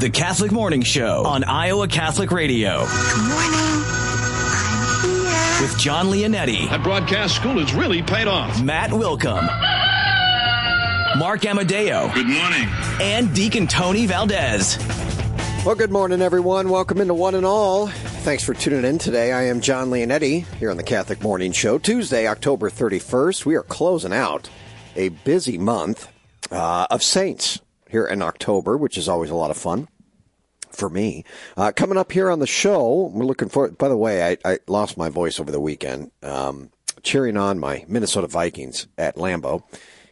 The Catholic Morning Show on Iowa Catholic Radio. Good morning. I'm here. With John Leonetti. That broadcast school has really paid off. Matt Wilkham. Mark Amadeo. Good morning. And Deacon Tony Valdez. Well, good morning, everyone. Welcome into one and all. Thanks for tuning in today. I am John Leonetti here on the Catholic Morning Show. Tuesday, October 31st. We are closing out a busy month uh, of saints here in October, which is always a lot of fun for me. Uh, coming up here on the show, we're looking for. By the way, I, I lost my voice over the weekend, um, cheering on my Minnesota Vikings at Lambeau,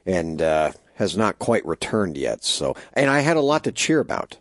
and uh, has not quite returned yet. So, and I had a lot to cheer about.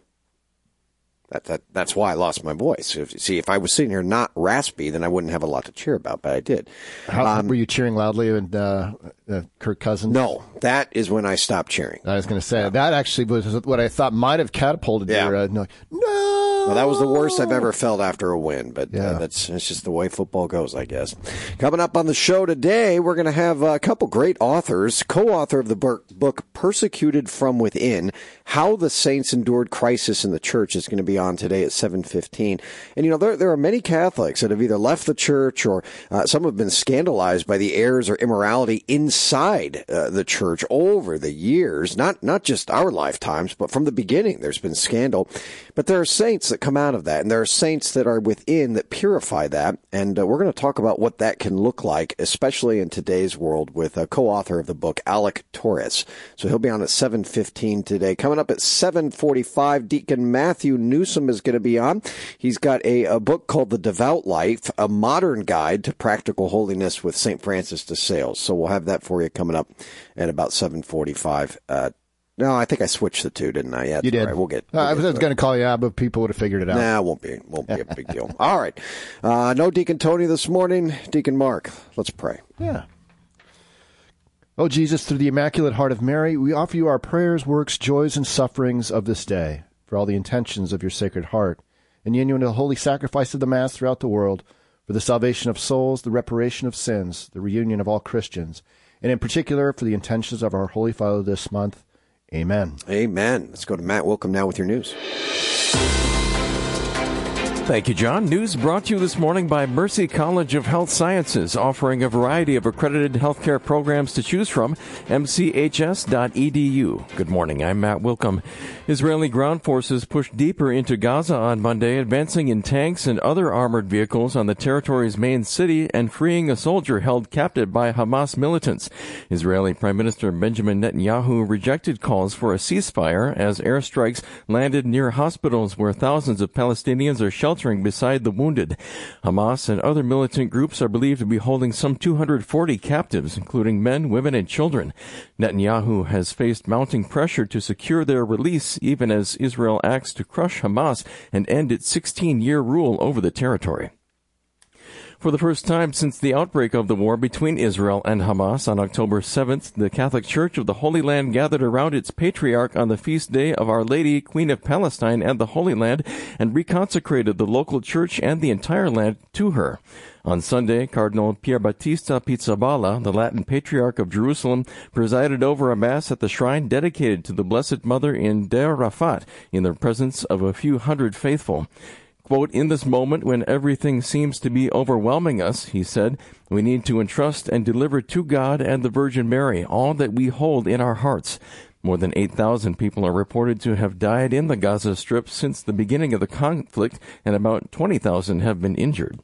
That, that that's why I lost my voice. If, see, if I was sitting here not raspy, then I wouldn't have a lot to cheer about. But I did. How, um, were you cheering loudly and uh, uh, Kirk Cousins? No, that is when I stopped cheering. I was going to say that actually was what I thought might have catapulted yeah. your uh, no. no well, that was the worst I've ever felt after a win, but uh, yeah. uh, that's it's just the way football goes, I guess. Coming up on the show today, we're going to have a couple great authors. Co-author of the book "Persecuted from Within: How the Saints Endured Crisis in the Church" is going to be on today at seven fifteen. And you know, there there are many Catholics that have either left the church or uh, some have been scandalized by the errors or immorality inside uh, the church over the years. Not not just our lifetimes, but from the beginning, there's been scandal. But there are saints that come out of that. And there are saints that are within that purify that. And uh, we're going to talk about what that can look like, especially in today's world with a co-author of the book, Alec Torres. So he'll be on at 7.15 today. Coming up at 7.45, Deacon Matthew Newsom is going to be on. He's got a, a book called The Devout Life, a modern guide to practical holiness with St. Francis de Sales. So we'll have that for you coming up at about 7.45 uh, no, I think I switched the two, didn't I? Yeah, you did. Right. We'll get. We'll uh, get I was going to call you out, but people would have figured it out. Nah, won't be. Won't be a big deal. All right. Uh, no Deacon Tony this morning. Deacon Mark. Let's pray. Yeah. Oh Jesus, through the Immaculate Heart of Mary, we offer you our prayers, works, joys, and sufferings of this day, for all the intentions of your Sacred Heart, and the the holy sacrifice of the Mass throughout the world, for the salvation of souls, the reparation of sins, the reunion of all Christians, and in particular for the intentions of our Holy Father this month Amen. Amen. Let's go to Matt Wilkham now with your news. Thank you, John. News brought to you this morning by Mercy College of Health Sciences, offering a variety of accredited healthcare programs to choose from. mchs.edu. Good morning. I'm Matt Wilkham. Israeli ground forces pushed deeper into Gaza on Monday, advancing in tanks and other armored vehicles on the territory's main city and freeing a soldier held captive by Hamas militants. Israeli Prime Minister Benjamin Netanyahu rejected calls for a ceasefire as airstrikes landed near hospitals where thousands of Palestinians are sheltering sheltering beside the wounded. Hamas and other militant groups are believed to be holding some 240 captives, including men, women, and children. Netanyahu has faced mounting pressure to secure their release, even as Israel acts to crush Hamas and end its 16 year rule over the territory. For the first time since the outbreak of the war between Israel and Hamas on October 7th, the Catholic Church of the Holy Land gathered around its patriarch on the feast day of Our Lady, Queen of Palestine and the Holy Land, and reconsecrated the local church and the entire land to her. On Sunday, Cardinal Pierbattista Pizzaballa, the Latin Patriarch of Jerusalem, presided over a Mass at the shrine dedicated to the Blessed Mother in Deir Rafat in the presence of a few hundred faithful. Quote, in this moment when everything seems to be overwhelming us, he said, we need to entrust and deliver to God and the Virgin Mary all that we hold in our hearts. More than 8,000 people are reported to have died in the Gaza Strip since the beginning of the conflict, and about 20,000 have been injured.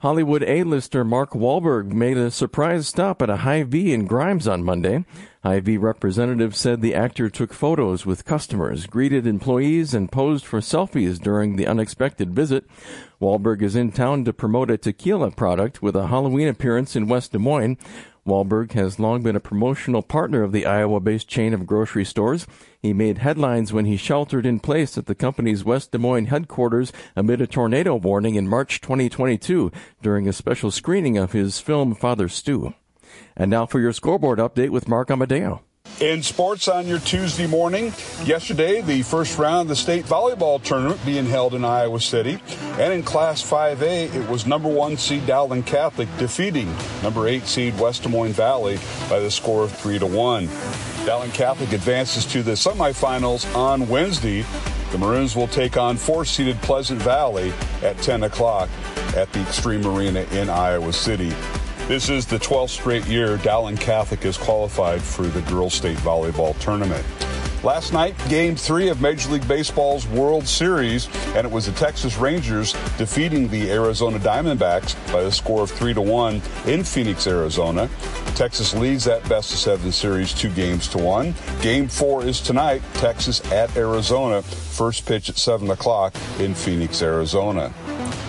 Hollywood A-lister Mark Wahlberg made a surprise stop at a Hy-Vee in Grimes on Monday. Hy-Vee representatives said the actor took photos with customers, greeted employees, and posed for selfies during the unexpected visit. Wahlberg is in town to promote a tequila product with a Halloween appearance in West Des Moines. Wahlberg has long been a promotional partner of the Iowa based chain of grocery stores. He made headlines when he sheltered in place at the company's West Des Moines headquarters amid a tornado warning in March 2022 during a special screening of his film Father Stew. And now for your scoreboard update with Mark Amadeo. In sports on your Tuesday morning, yesterday, the first round of the state volleyball tournament being held in Iowa City. And in Class 5A, it was number one seed Dowling Catholic defeating number eight seed West Des Moines Valley by the score of 3 to 1. Dowling Catholic advances to the semifinals on Wednesday. The Maroons will take on four-seeded Pleasant Valley at 10 o'clock at the Xtream Arena in Iowa City. This is the 12th straight year Dowling Catholic has qualified for the Girls State Volleyball Tournament. Last night, game three of Major League Baseball's World Series, and it was the Texas Rangers defeating the Arizona Diamondbacks by a score of three to one in Phoenix, Arizona. Texas leads that best of seven series two games to one. Game four is tonight, Texas at Arizona. First pitch at seven o'clock in Phoenix, Arizona.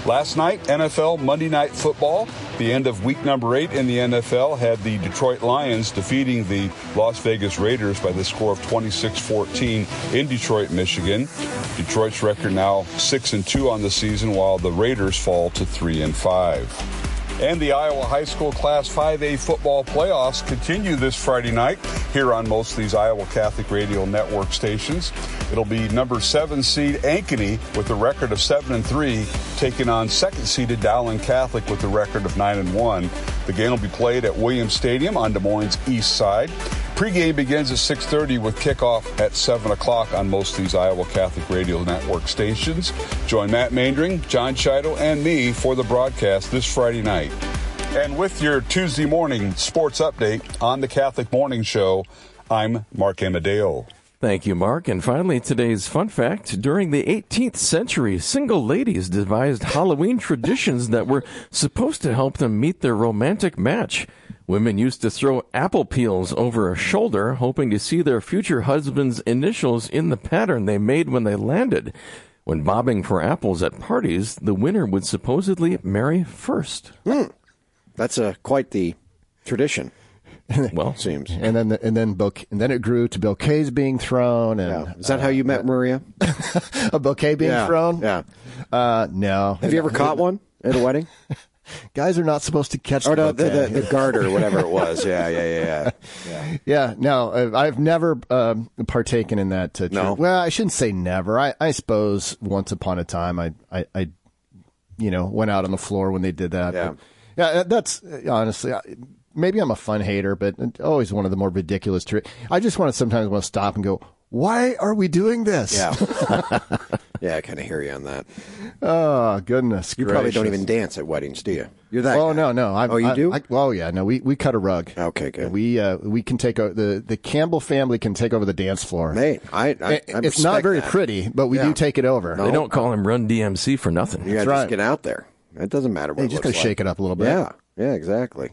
Last night, NFL Monday Night Football. The end of week number eight in the NFL had the Detroit Lions defeating the Las Vegas Raiders by the score of 26 14 in Detroit, Michigan. Detroit's record now 6 and 2 on the season, while the Raiders fall to 3 and 5. And the Iowa High School Class 5A football playoffs continue this Friday night here on most of these Iowa Catholic Radio Network stations. It'll be number seven seed Ankeny with a record of seven and three, taking on second seeded Dowling Catholic with a record of nine and one. The game will be played at Williams Stadium on Des Moines' east side. Pregame begins at 6.30 with kickoff at 7 o'clock on most of these Iowa Catholic Radio Network stations. Join Matt Mandring, John Chido, and me for the broadcast this Friday night. And with your Tuesday morning sports update on the Catholic Morning Show, I'm Mark Amadeo. Thank you, Mark. And finally, today's fun fact. During the 18th century, single ladies devised Halloween traditions that were supposed to help them meet their romantic match. Women used to throw apple peels over a shoulder, hoping to see their future husband's initials in the pattern they made when they landed. When bobbing for apples at parties, the winner would supposedly marry first. Mm. That's a, quite the tradition. well, seems. And then the, and then bouquet, and then it grew to bouquets being thrown. And yeah. is that uh, how you met uh, Maria? a bouquet being yeah. thrown? Yeah. Uh, no. Have you ever caught one at a wedding? Guys are not supposed to catch or the, no, the, the, the garter, whatever it was. Yeah, yeah, yeah, yeah. Yeah, yeah no, I've never um, partaken in that. Uh, no. Well, I shouldn't say never. I, I suppose once upon a time, I, I, I, you know, went out on the floor when they did that. Yeah. But, yeah, that's honestly maybe I'm a fun hater, but always one of the more ridiculous. Tri- I just want to sometimes want to stop and go, why are we doing this? Yeah. yeah, I kind of hear you on that. Oh, goodness. You gracious. probably don't even dance at weddings, do you? You're that. Oh, guy. no, no. I, oh, you I, do? I, well, yeah. No, we, we cut a rug. Okay, good. We uh, we can take over the, the Campbell family can take over the dance floor. Hey, I, I, I it's not very that. pretty, but we yeah. do take it over. No, they don't call him Run DMC for nothing. You got to right. just get out there. It doesn't matter what hey, it just got to shake it up a little bit. Yeah, yeah, exactly.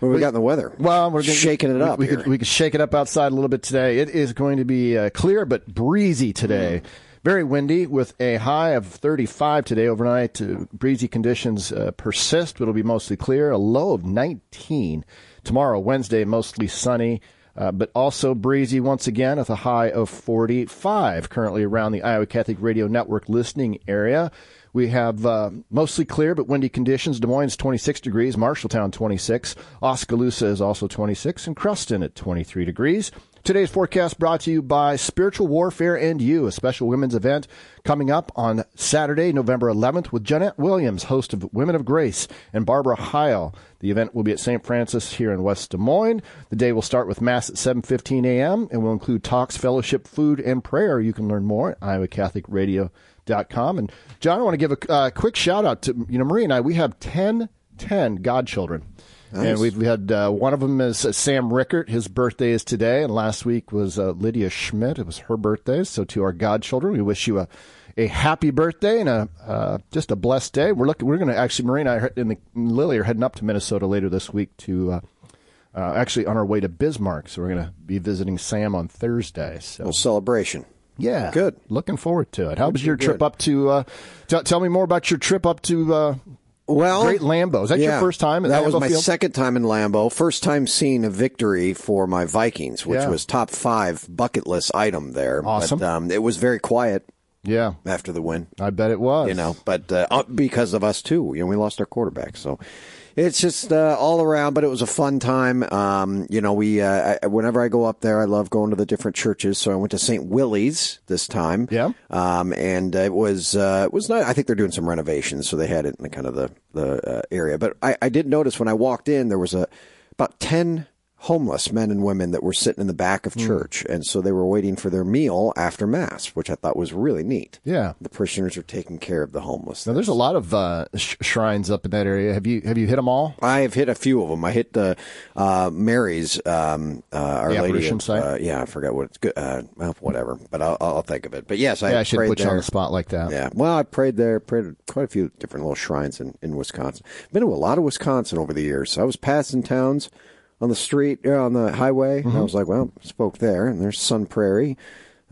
What do we got in the weather? Well, we're gonna, shaking it up. We, we could, we could shake it up outside a little bit today. It is going to be uh, clear but breezy today. Mm. Very windy with a high of 35 today overnight. Uh, breezy conditions uh, persist, but it'll be mostly clear. A low of 19 tomorrow, Wednesday, mostly sunny. Uh, but also breezy once again with a high of 45 currently around the Iowa Catholic Radio Network listening area. We have uh, mostly clear but windy conditions. Des Moines 26 degrees, Marshalltown 26, Oskaloosa is also 26, and Creston at 23 degrees. Today's forecast brought to you by Spiritual Warfare and You, a special women's event coming up on Saturday, November 11th with Johnnette Williams, host of Women of Grace, and Barbara Heil. The event will be at St. Francis here in West Des Moines. The day will start with Mass at 7.15 a.m. and will include talks, fellowship, food, and prayer. You can learn more at Iowa Catholic Radio com. And John, I want to give a uh, quick shout out to, you know, Marie and I, we have 10, 10 godchildren. Nice. And we've had uh, one of them is uh, Sam Rickert. His birthday is today, and last week was uh, Lydia Schmidt. It was her birthday. So to our godchildren, we wish you a a happy birthday and a uh, just a blessed day. We're looking. We're going to actually, Marie and and Lily are heading up to Minnesota later this week to. Uh, uh, actually, on our way to Bismarck, so we're going to be visiting Sam on Thursday. So, well, celebration. Yeah, good. Looking forward to it. How was your trip good. up to? Uh, t- tell me more about your trip up to. Well, great Lambeau. Is that yeah, your first time? that Lambeau was my Field? second time in Lambeau. First time seeing a victory for my Vikings, which Yeah. was top five bucket list item there. Awesome. But, um, it was very quiet Yeah, after the win. I bet it was. You know, but uh, uh, because of us too, you know, we lost our quarterback, so it's just uh, all around. But it was a fun time. Um, you know, we uh, I, whenever I go up there, I love going to the different churches. So I went to St. Willie's this time. Yeah. Um, and it was uh, it was not. I think they're doing some renovations, so they had it in the kind of the the uh, area. But I, I did notice when I walked in, there was a about ten homeless men and women that were sitting in the back of church, and so they were waiting for their meal after mass, which I thought was really neat. Yeah. the parishioners are taking care of the homeless. Now, there's a lot of uh, sh- shrines up in that area. Have you have you hit them all? I have hit a few of them. I hit the uh, Mary's, um, uh, Our The Lady. of- site? Uh, yeah, I forgot what it's good. Uh, well, whatever, but I'll, I'll think of it. But yes, I yeah, I should prayed put you on the spot like that. Yeah, well, I prayed there, prayed at quite a few different little shrines in, in Wisconsin. Been to a lot of Wisconsin over the years. I was passing towns on the street, uh, on the highway, Mm-hmm. I was like, well, spoke there, and there's Sun Prairie.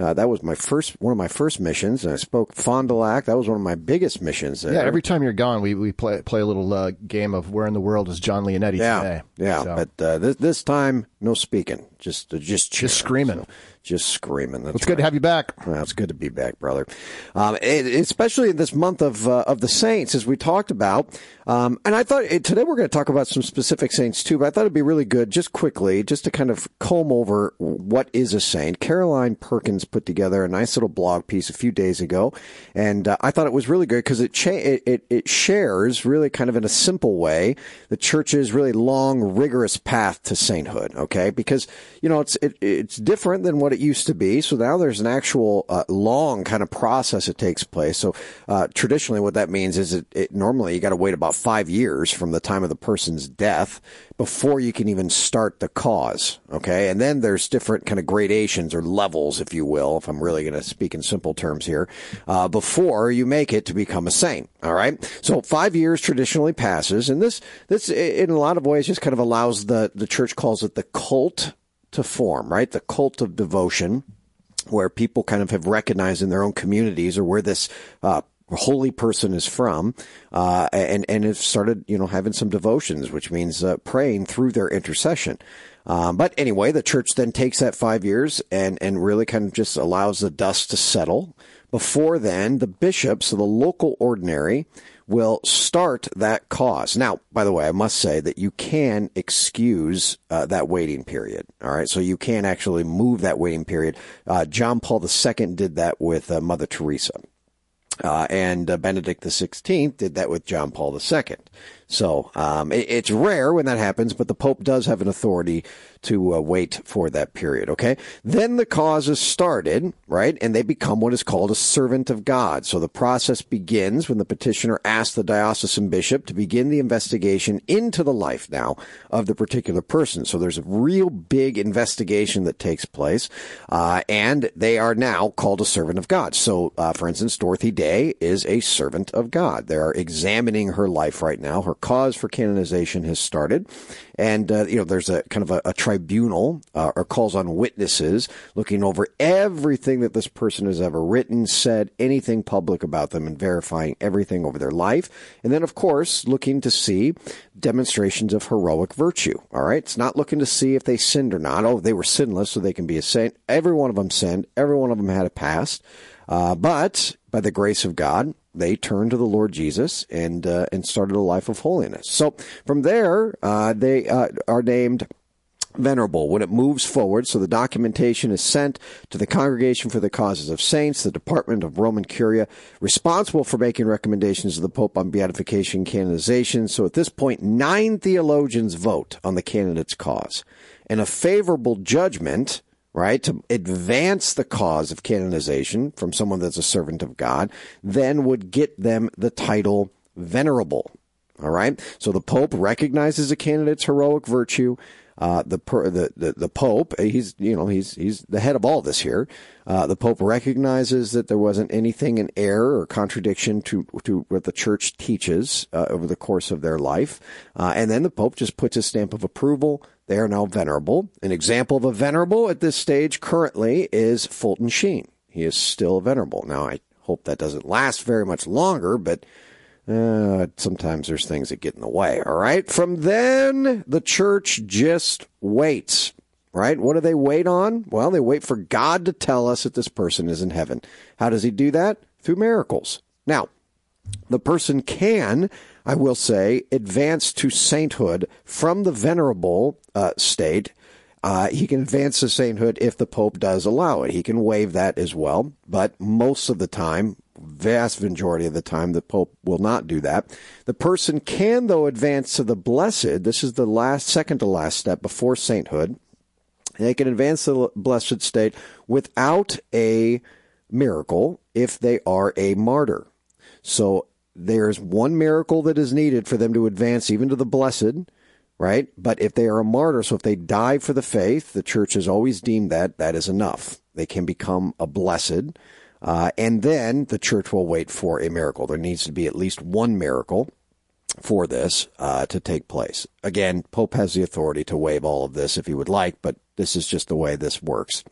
Uh, that was my first, one of my first missions, and I spoke Fond du Lac. That was one of my biggest missions there. Yeah, every time you're gone, we, we play play a little uh, game of where in the world is John Leonetti yeah, today. yeah. So, But uh, this this time, no speaking, just uh, just cheering. screaming. So, just screaming. That's it's good to have you back. Well, it's good to be back, brother. Um, it, especially in this month of uh, of the saints, as we talked about. Um, and I thought it, today we're going to talk about some specific saints too. But I thought it'd be really good, just quickly, just to kind of comb over what is a saint. Caroline Perkins put together a nice little blog piece a few days ago, and uh, I thought it was really good because it, cha- it it it shares really kind of in a simple way the church's really long, rigorous path to sainthood. Okay, because you know it's it, it's different than what it used to be. So now there's an actual uh, long kind of process that takes place. So uh, traditionally, what that means is it, it normally you got to wait about five years from the time of the person's death before you can even start the cause. Okay, and then there's different kind of gradations or levels, if you will, if I'm really going to speak in simple terms here, uh, before you make it to become a saint. All right, so five years traditionally passes, and this this in a lot of ways just kind of allows the the church calls it the cult to form, right? The cult of devotion, where people kind of have recognized in their own communities or where this uh, holy person is from, uh, and and have started, you know, having some devotions, which means uh, praying through their intercession. Um, but anyway, the church then takes that five years and and really kind of just allows the dust to settle. Before then, the bishops, the local ordinary, will start that cause. Now, by the way, I must say that you can excuse uh, that waiting period. All right, so you can actually move that waiting period. Uh, John Paul II did that with uh, Mother Teresa. Uh, and uh, Benedict XVI did that with John Paul II. So um, it, it's rare when that happens, but the Pope does have an authority to uh, wait for that period. Okay, then the cause is started, right, and they become what is called a servant of God. So the process begins when the petitioner asks the diocesan bishop to begin the investigation into the life now of the particular person. So there's a real big investigation that takes place, uh, and they are now called a servant of God. So, uh, for instance, Dorothy Day is a servant of God. They are examining her life right now. Her cause for canonization has started, and uh, you know there's a kind of a, a tribunal uh, or calls on witnesses looking over everything that this person has ever written, said, anything public about them, and verifying everything over their life, and then of course looking to see demonstrations of heroic virtue. All right, it's not looking to see if they sinned or not. Oh, they were sinless, so they can be a saint. Every one of them sinned. Every one of them had a past. Uh, but by the grace of God, they turned to the Lord Jesus and uh, and started a life of holiness. So from there, uh, they uh, are named venerable when it moves forward. So the documentation is sent to the Congregation for the Causes of Saints, the Department of Roman Curia, responsible for making recommendations to the Pope on beatification canonization. So at this point, nine theologians vote on the candidate's cause. And a favorable judgment right, to advance the cause of canonization from someone that's a servant of God, then would get them the title venerable. All right. So the Pope recognizes a candidate's heroic virtue. Uh, the, the the the Pope, he's you know he's he's the head of all this here. Uh, the Pope recognizes that there wasn't anything in error or contradiction to to what the Church teaches uh, over the course of their life, uh, and then the Pope just puts a stamp of approval. They are now venerable. An example of a venerable at this stage currently is Fulton Sheen. He is still venerable. Now I hope that doesn't last very much longer, but uh, sometimes there's things that get in the way. All right. From then, the church just waits. Right? What do they wait on? Well, they wait for God to tell us that this person is in heaven. How does he do that? Through miracles. Now, the person can, I will say, advance to sainthood from the venerable uh, state. Uh, he can advance to sainthood if the Pope does allow it. He can waive that as well, but most of the time, vast majority of the time, the Pope will not do that. The person can, though, advance to the blessed. This is the last, second to last step before sainthood. They can advance to the blessed state without a miracle if they are a martyr. So there's one miracle that is needed for them to advance even to the blessed, right? But if they are a martyr, so if they die for the faith, the church has always deemed that that is enough. They can become a blessed. Uh, and then the church will wait for a miracle. There needs to be at least one miracle for this uh, to take place. Again, Pope has the authority to waive all of this if he would like, but this is just the way this works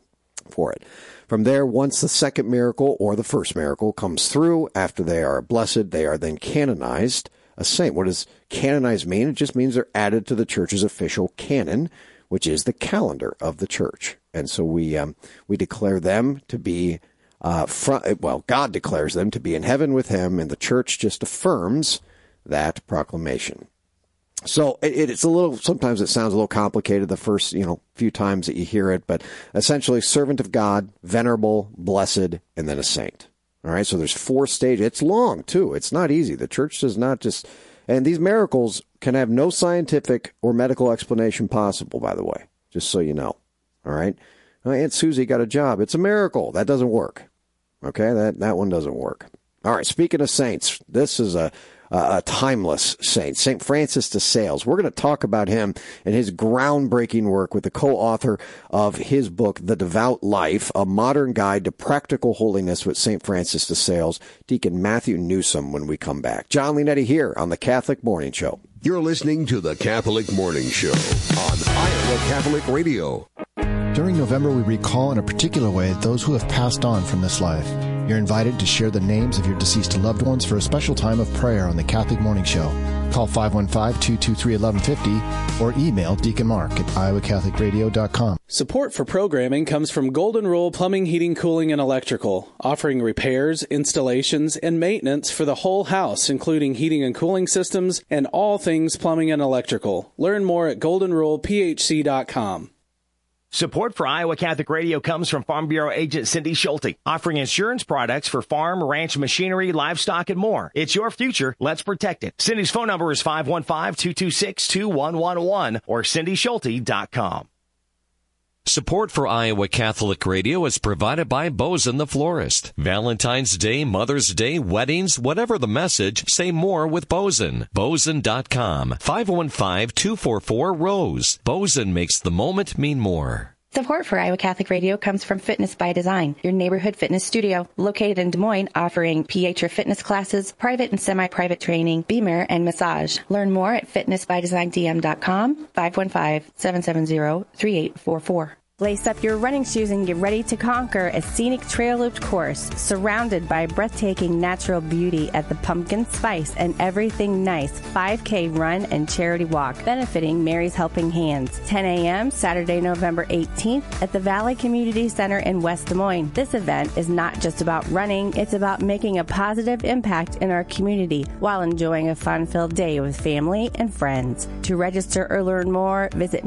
for it. From there, once the second miracle or the first miracle comes through, after they are blessed, they are then canonized a saint. What does canonized mean? It just means they're added to the church's official canon, which is the calendar of the church. And so we um, we declare them to be uh, well, God declares them to be in heaven with Him, and the church just affirms that proclamation. So it, it's a little. Sometimes it sounds a little complicated the first you know few times that you hear it, but essentially, servant of God, venerable, blessed, and then a saint. All right. So there's four stages. It's long too. It's not easy. The church does not just. And these miracles can have no scientific or medical explanation possible. By the way, just so you know. All right. Aunt Susie got a job. It's a miracle. That doesn't work. Okay. That that one doesn't work. All right. Speaking of saints, this is a uh, a timeless saint, St. Francis de Sales. We're going to talk about him and his groundbreaking work with the co-author of his book, The Devout Life, a modern guide to practical holiness with St. Francis de Sales, Deacon Matthew Newsom when we come back. John Leonetti here on the Catholic Morning Show. You're listening to the Catholic Morning Show on Iowa Catholic Radio. During November, we recall in a particular way those who have passed on from this life. You're invited to share the names of your deceased loved ones for a special time of prayer on the Catholic Morning Show. Call 515-223-1150 or email Deacon Mark at iowacatholicradio.com. Support for programming comes from Golden Rule Plumbing, Heating, Cooling, and Electrical, offering repairs, installations, and maintenance for the whole house, including heating and cooling systems and all things plumbing and electrical. Learn more at goldenrulephc.com. Support for Iowa Catholic Radio comes from Farm Bureau agent Cindy Schulte, offering insurance products for farm, ranch machinery, livestock, and more. It's your future. Let's protect it. Cindy's phone number is 515-226-2111 or cindyschulte.com. Support for Iowa Catholic Radio is provided by Boesen the Florist. Valentine's Day, Mother's Day, weddings, whatever the message, say more with Boesen. Boesen.com. 515-244-ROSE. Boesen makes the moment mean more. Support for Iowa Catholic Radio comes from Fitness by Design, your neighborhood fitness studio located in Des Moines, offering PH fitness classes, private and semi-private training, BEMER, and massage. Learn more at fitnessbydesignDM.com, 515-770-3844. Lace up your running shoes and get ready to conquer a scenic trail looped course surrounded by breathtaking natural beauty at the Pumpkin Spice and Everything Nice 5K run and charity walk benefiting Mary's Helping Hands. 10 a.m. Saturday, November 18th at the Valley Community Center in West Des Moines. This event is not just about running, it's about making a positive impact in our community while enjoying a fun filled day with family and friends. To register or learn more, visit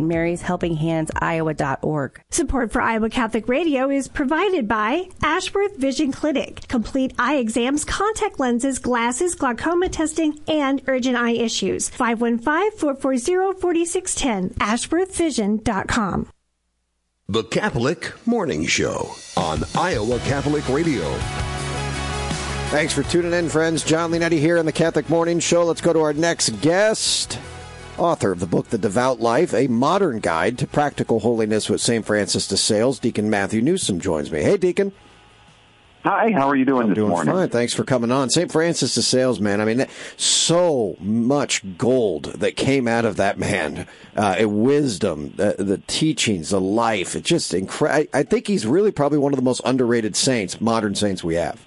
maryshelpinghandsiowa.org. Support for Iowa Catholic Radio is provided by Ashworth Vision Clinic. Complete eye exams, contact lenses, glasses, glaucoma testing, and urgent eye issues. 515-440-4610. AshworthVision.com. The Catholic Morning Show on Iowa Catholic Radio. Thanks for tuning in, friends. John Leonetti here on the Catholic Morning Show. Let's go to our next guest author of the book The Devout Life, a modern guide to practical holiness with St. Francis de Sales. Deacon Matthew Newsom joins me. Hey, Deacon. Hi, how are you doing I'm this doing morning? Fine, thanks for coming on. St. Francis de Sales, man. I mean, so much gold that came out of that man. Uh, wisdom, the, the, teachings, the life. It's just incredible. I think he's really probably one of the most underrated saints, modern saints we have.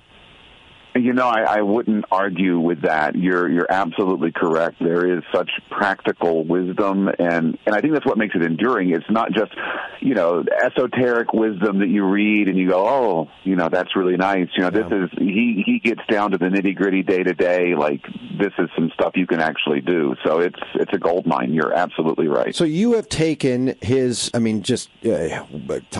You know, I, I wouldn't argue with that. You're you're absolutely correct. There is such practical wisdom, and and I think that's what makes it enduring. It's not just you know esoteric wisdom that you read and you go, oh, you know, that's really nice. You know, this yeah. is he he gets down to the nitty gritty day to day. Like this is some stuff you can actually do. So it's it's a gold mine. You're absolutely right. So you have taken his. I mean, just uh,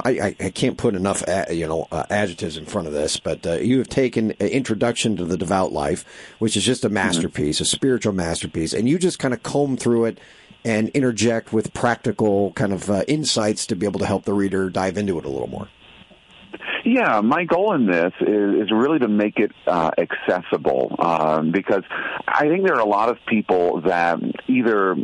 I I can't put enough uh, you know uh, adjectives in front of this, but uh, you have taken uh, introduced Introduction to the Devout Life, which is just a masterpiece, a spiritual masterpiece, and you just kind of comb through it and interject with practical kind of uh, insights to be able to help the reader dive into it a little more. Yeah, my goal in this is, is really to make it uh, accessible um, because I think there are a lot of people that either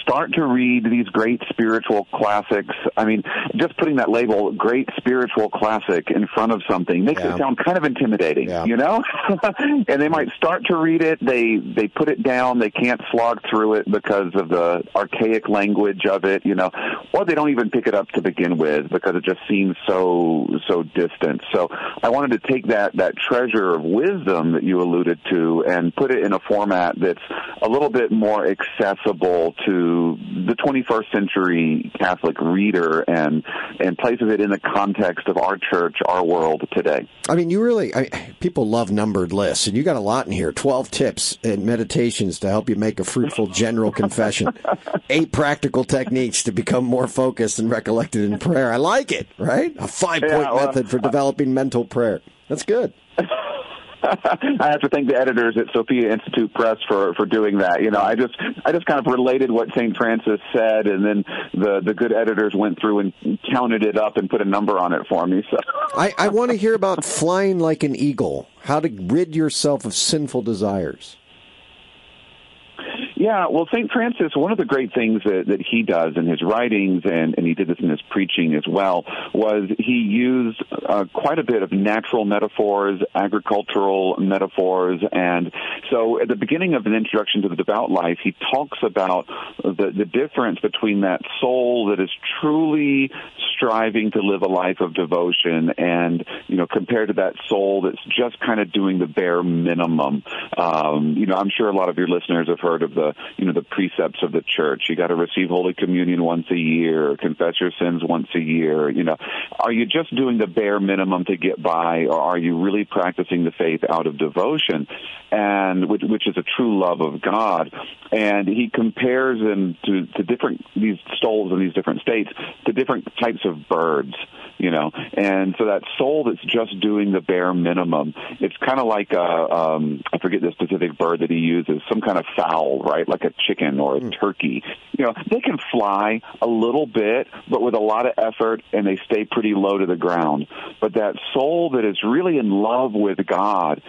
start to read these great spiritual classics. I mean, just putting that label, great spiritual classic, in front of something makes yeah. it sound kind of intimidating, yeah. you know? and they might start to read it, they, they put it down, they can't slog through it because of the archaic language of it, you know, or they don't even pick it up to begin with because it just seems so, so distant. So I wanted to take that, that treasure of wisdom that you alluded to and put it in a format that's a little bit more accessible to the 21st century Catholic reader and and places it in the context of our church, our world today. I mean, you really I, people love numbered lists, and you got a lot in here. Twelve tips and meditations to help you make a fruitful general confession. Eight practical techniques to become more focused and recollected in prayer. I like it. Right, a five point yeah, well, method for developing mental prayer. That's good. I have to thank the editors at Sophia Institute Press for for doing that. You know, I just I just kind of related what St. Francis said, and then the the good editors went through and counted it up and put a number on it for me. So I, I want to hear about flying like an eagle. How to rid yourself of sinful desires. Yeah, well, St. Francis, one of the great things that, that he does in his writings, and, and he did this in his preaching as well, was he used uh, quite a bit of natural metaphors, agricultural metaphors, and so at the beginning of an introduction to the devout life, he talks about the, the difference between that soul that is truly striving to live a life of devotion and, you know, compared to that soul that's just kind of doing the bare minimum. Um, you know, I'm sure a lot of your listeners have heard of the you know the precepts of the church. You got to receive Holy Communion once a year, confess your sins once a year. You know, are you just doing the bare minimum to get by, or are you really practicing the faith out of devotion, and which, which is a true love of God? And he compares them to, to different these souls in these different states to different types of birds. You know, and so that soul that's just doing the bare minimum, it's kind of like a, um, I forget the specific bird that he uses, some kind of fowl, right? Right? Like a chicken or a mm. turkey. You know, they can fly a little bit, but with a lot of effort, and they stay pretty low to the ground. But that soul that is really in love with God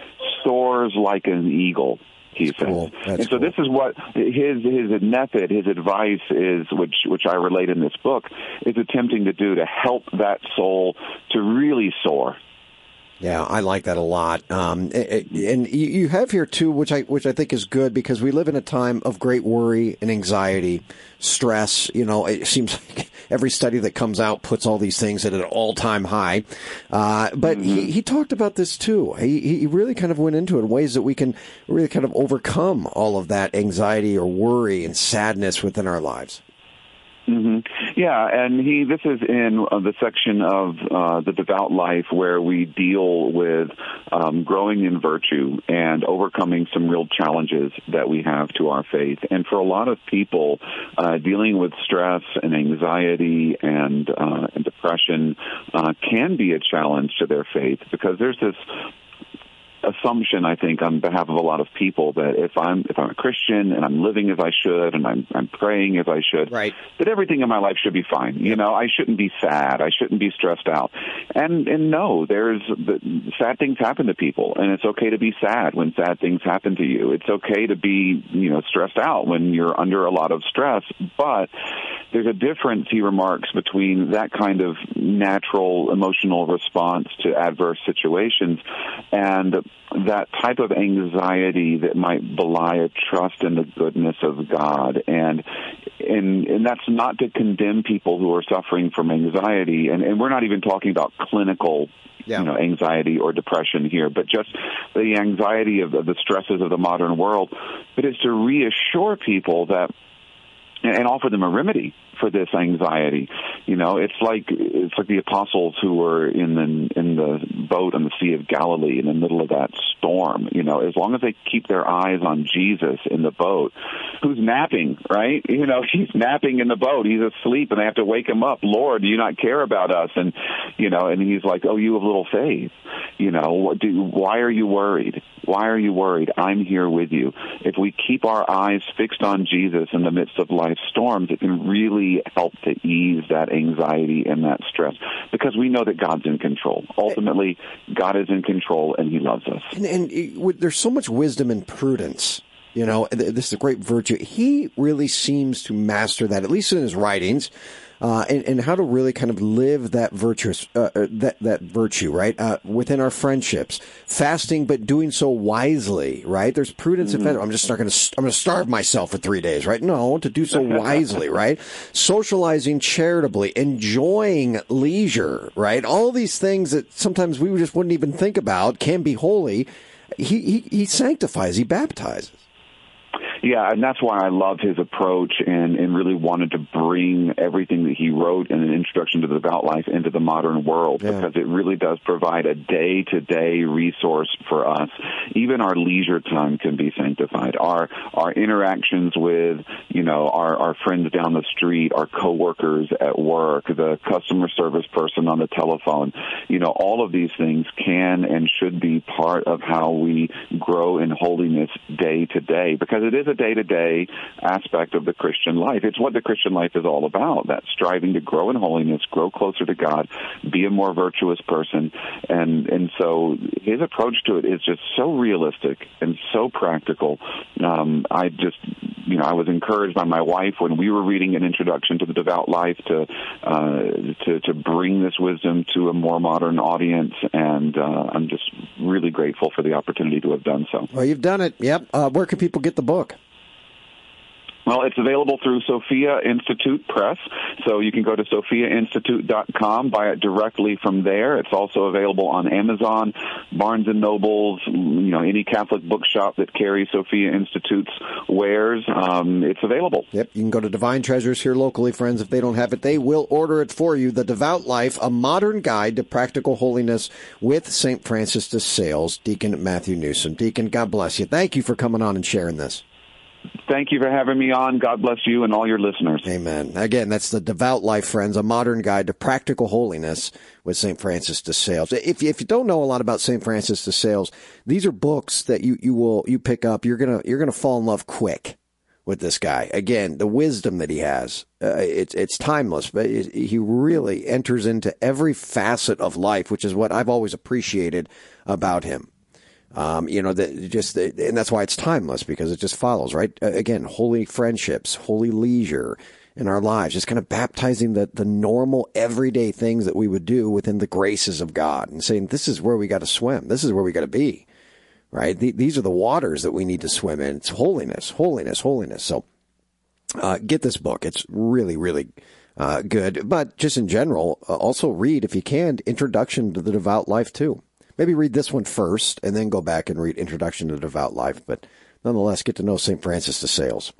soars like an eagle he says. Cool. and so cool. this is what his his method, his advice is, which which I relate in this book, is attempting to do to help that soul to really soar. Yeah, I like that a lot. Um, and you have here too, which I which I think is good because we live in a time of great worry and anxiety, stress. You know, it seems like every study that comes out puts all these things at an all time high. Uh, but mm-hmm. he, he talked about this too. He he really kind of went into it in ways that we can really kind of overcome all of that anxiety or worry and sadness within our lives. Mm-hmm. Yeah, and he. This is in uh, the section of uh, the devout life where we deal with um, growing in virtue and overcoming some real challenges that we have to our faith. And for a lot of people, uh, dealing with stress and anxiety and, uh, and depression uh, can be a challenge to their faith because there's this assumption, I think, on behalf of a lot of people that if I'm if I'm a Christian and I'm living as I should and I'm I'm praying as I should, right. that everything in my life should be fine. You know, I shouldn't be sad. I shouldn't be stressed out. And and no, there's the, sad things happen to people, and it's okay to be sad when sad things happen to you. It's okay to be you know stressed out when you're under a lot of stress, but there's a difference, he remarks, between that kind of natural emotional response to adverse situations and that type of anxiety that might belie a trust in the goodness of God. And and and that's not to condemn people who are suffering from anxiety and, and we're not even talking about clinical yeah. you know anxiety or depression here but just the anxiety of, of the stresses of the modern world but it's to reassure people that and offer them a remedy for this anxiety. You know, it's like it's like the apostles who were in the in the boat on the Sea of Galilee in the middle of that storm. You know, as long as they keep their eyes on Jesus in the boat, who's napping, right? You know, he's napping in the boat. He's asleep, and they have to wake him up. Lord, do you not care about us? And you know, and he's like, "Oh, you have little faith." You know, do, why are you worried? Why are you worried? I'm here with you. If we keep our eyes fixed on Jesus in the midst of storms, it can really help to ease that anxiety and that stress because we know that God's in control. Ultimately, God is in control and He loves us. And, and it, there's so much wisdom and prudence. You know, this is a great virtue. He really seems to master that, at least in his writings uh, and, and, how to really kind of live that virtuous uh, uh, that that virtue right uh, within our friendships, fasting but doing so wisely. Right? There's prudence mm-hmm. I'm just not going to I'm going to starve myself for three days. Right? No, to do so wisely. right? Socializing charitably, enjoying leisure. Right? All these things that sometimes we just wouldn't even think about can be holy. He he, he sanctifies. He baptizes. Yeah, and that's why I love his approach and, and really wanted to bring everything that he wrote in an introduction to the devout life into the modern world yeah. because it really does provide a day to day resource for us. Even our leisure time can be sanctified. Our our interactions with, you know, our, our friends down the street, our coworkers at work, the customer service person on the telephone, you know, all of these things can and should be part of how we grow in holiness day to day because it is a day to day aspect of the Christian life. It's what the Christian life is all about that striving to grow in holiness, grow closer to God, be a more virtuous person. And, and so his approach to it is just so realistic and so practical. Um, I just, you know, I was encouraged by my wife when we were reading an introduction to the devout life to, uh, to, to bring this wisdom to a more modern audience. And, uh, I'm just really grateful for the opportunity to have done so. Well, you've done it. Yep. Uh, where can people get the book? Well, it's available through Sophia Institute Press, so you can go to sophiainstitute.com, buy it directly from there. It's also available on Amazon, Barnes and Nobles, you know, any Catholic bookshop that carries Sophia Institute's wares. Um, it's available. Yep, you can go to Divine Treasures here locally, friends. If they don't have it, they will order it for you. The Devout Life, a modern guide to practical holiness with St. Francis de Sales, Deacon Matthew Newsom. Deacon, God bless you. Thank you for coming on and sharing this. Thank you for having me on. God bless you and all your listeners. Amen. Again, that's the Devout Life, friends, a modern guide to practical holiness with St. Francis de Sales. If if you don't know a lot about St. Francis de Sales, these are books that you, you will, you pick up. You're going to, you're going to fall in love quick with this guy. Again, the wisdom that he has, uh, it's, it's timeless, but he really enters into every facet of life, which is what I've always appreciated about him. Um, you know, the, just the, and that's why it's timeless because it just follows, right? Again, holy friendships, holy leisure in our lives, just kind of baptizing the, the normal everyday things that we would do within the graces of God and saying, this is where we got to swim. This is where we got to be, right? The, these are the waters that we need to swim in. It's holiness, holiness, holiness. So, uh, get this book. It's really, really, uh, good. But just in general, uh, also read, if you can, Introduction to the Devout Life too maybe read this one first and then go back and read Introduction to Devout Life. But nonetheless, get to know St. Francis de Sales.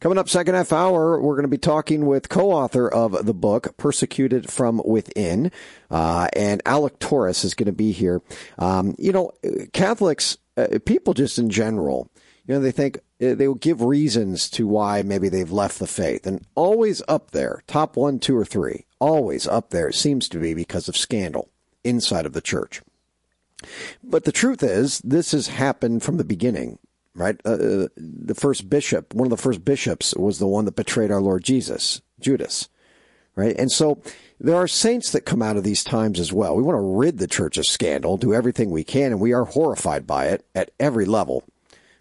Coming up, second half hour, we're going to be talking with co-author of the book, Persecuted from Within, uh, and Alec Torres is going to be here. Um, you know, Catholics, uh, people just in general, you know, they think uh, they will give reasons to why maybe they've left the faith, and always up there, top one, two, or three, always up there seems to be because of scandal inside of the church. But the truth is, this has happened from the beginning, right? Uh, uh, the first bishop, one of the first bishops, was the one that betrayed our Lord Jesus, Judas, right? And so there are saints that come out of these times as well. We want to rid the church of scandal, do everything we can, and we are horrified by it at every level.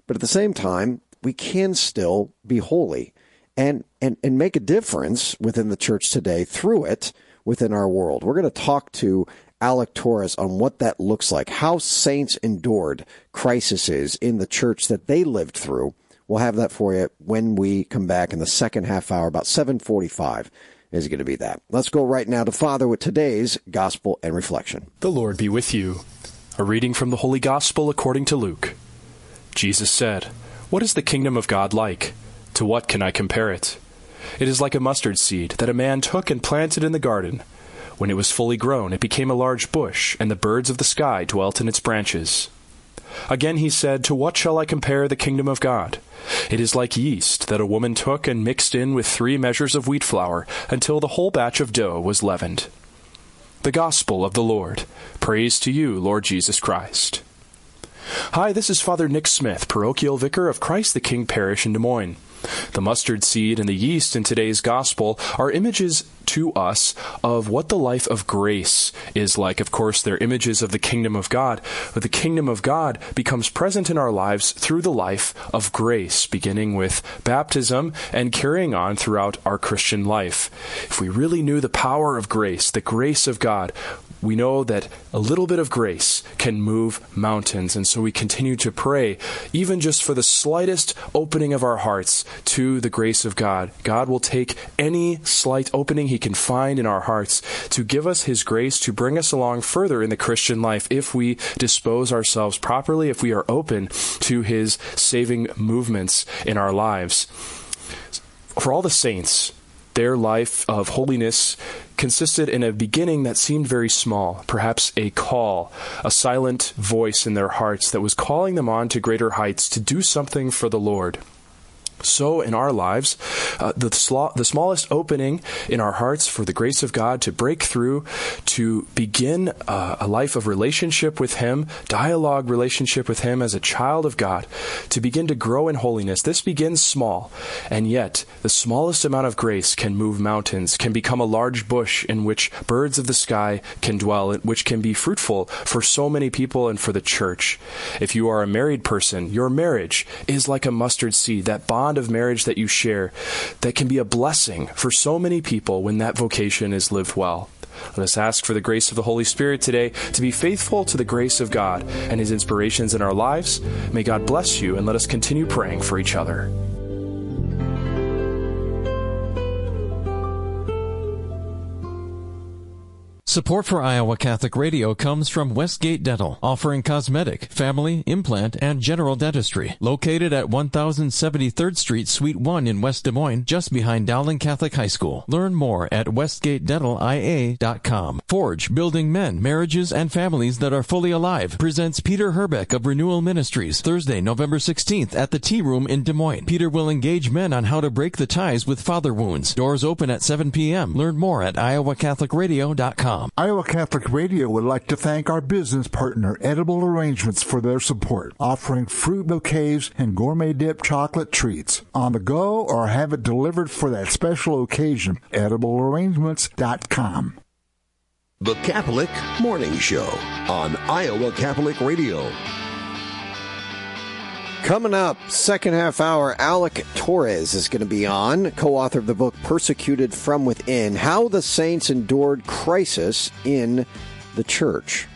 But at the same time, we can still be holy and, and, and make a difference within the church today through it within our world. We're going to talk to Alec Torres on what that looks like, how saints endured crises in the church that they lived through. We'll have that for you when we come back in the second half hour, about 745 is going to be that. Let's go right now to Father with today's Gospel and Reflection. The Lord be with you. A reading from the Holy Gospel according to Luke. Jesus said, What is the kingdom of God like? To what can I compare it? It is like a mustard seed that a man took and planted in the garden when it was fully grown, it became a large bush, and the birds of the sky dwelt in its branches. Again he said, To what shall I compare the kingdom of God? It is like yeast that a woman took and mixed in with three measures of wheat flour until the whole batch of dough was leavened. The Gospel of the Lord. Praise to you, Lord Jesus Christ. Hi, this is Father Nick Smith, parochial vicar of Christ the King Parish in Des Moines. The mustard seed and the yeast in today's gospel are images to us of what the life of grace is like. Of course, they're images of the kingdom of God, but the kingdom of God becomes present in our lives through the life of grace, beginning with baptism and carrying on throughout our Christian life. If we really knew the power of grace, the grace of God, we know that a little bit of grace can move mountains. And so we continue to pray, even just for the slightest opening of our hearts to the grace of God. God will take any slight opening he can find in our hearts to give us his grace to bring us along further in the Christian life if we dispose ourselves properly, if we are open to his saving movements in our lives. For all the saints, their life of holiness consisted in a beginning that seemed very small, perhaps a call, a silent voice in their hearts that was calling them on to greater heights to do something for the Lord. So, in our lives, uh, the, sl- the smallest opening in our hearts for the grace of God to break through, to begin uh, a life of relationship with Him, dialogue relationship with Him as a child of God, to begin to grow in holiness. This begins small, and yet the smallest amount of grace can move mountains, can become a large bush in which birds of the sky can dwell, which can be fruitful for so many people and for the church. If you are a married person, your marriage is like a mustard seed that bonds bond of marriage that you share that can be a blessing for so many people when that vocation is lived well. Let us ask for the grace of the Holy Spirit today to be faithful to the grace of God and His inspirations in our lives. May God bless you and let us continue praying for each other. Support for Iowa Catholic Radio comes from Westgate Dental, offering cosmetic, family, implant, and general dentistry. Located at 1073rd Street, Suite 1 in West Des Moines, just behind Dowling Catholic High School. Learn more at westgatedentalia.com. Forge, Building Men, Marriages, and Families That Are Fully Alive presents Peter Herbeck of Renewal Ministries, Thursday, November 16th at the Tea Room in Des Moines. Peter will engage men on how to break the ties with father wounds. Doors open at 7 p.m. Learn more at iowacatholicradio.com. Iowa Catholic Radio would like to thank our business partner, Edible Arrangements, for their support, offering fruit bouquets and gourmet dip chocolate treats on the go or have it delivered for that special occasion. EdibleArrangements.com. The Catholic Morning Show on Iowa Catholic Radio. Coming up, second half hour, Alec Torres is going to be on, co author of the book Persecuted from Within How the Saints Endured Crisis in the Church.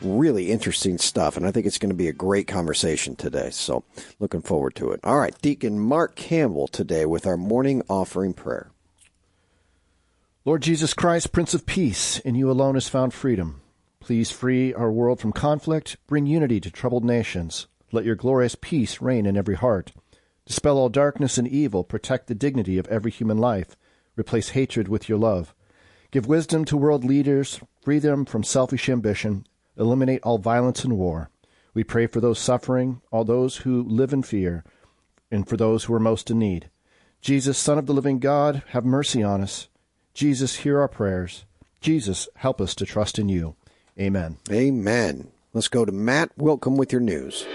Really interesting stuff, and I think it's going to be a great conversation today. So, looking forward to it. All right, Deacon Mark Campbell today with our morning offering prayer. Lord Jesus Christ, Prince of Peace, in you alone is found freedom. Please free our world from conflict, bring unity to troubled nations let your glorious peace reign in every heart. Dispel all darkness and evil, protect the dignity of every human life, replace hatred with your love. Give wisdom to world leaders, free them from selfish ambition, eliminate all violence and war. We pray for those suffering, all those who live in fear, and for those who are most in need. Jesus, Son of the living God, have mercy on us. Jesus, hear our prayers. Jesus, help us to trust in you. Amen. Amen. Let's go to Matt Wilkham with your news.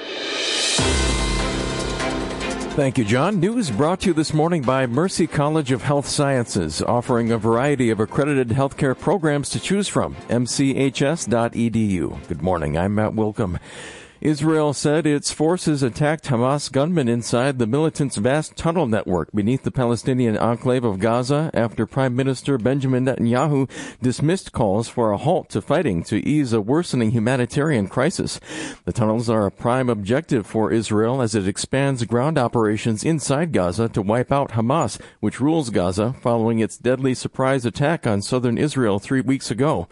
Thank you, John. News brought to you this morning by Mercy College of Health Sciences, offering a variety of accredited healthcare programs to choose from. mchs.edu. Good morning. I'm Matt Wilkham. Israel said its forces attacked Hamas gunmen inside the militants' vast tunnel network beneath the Palestinian enclave of Gaza after Prime Minister Benjamin Netanyahu dismissed calls for a halt to fighting to ease a worsening humanitarian crisis. The tunnels are a prime objective for Israel as it expands ground operations inside Gaza to wipe out Hamas, which rules Gaza following its deadly surprise attack on southern Israel three weeks ago.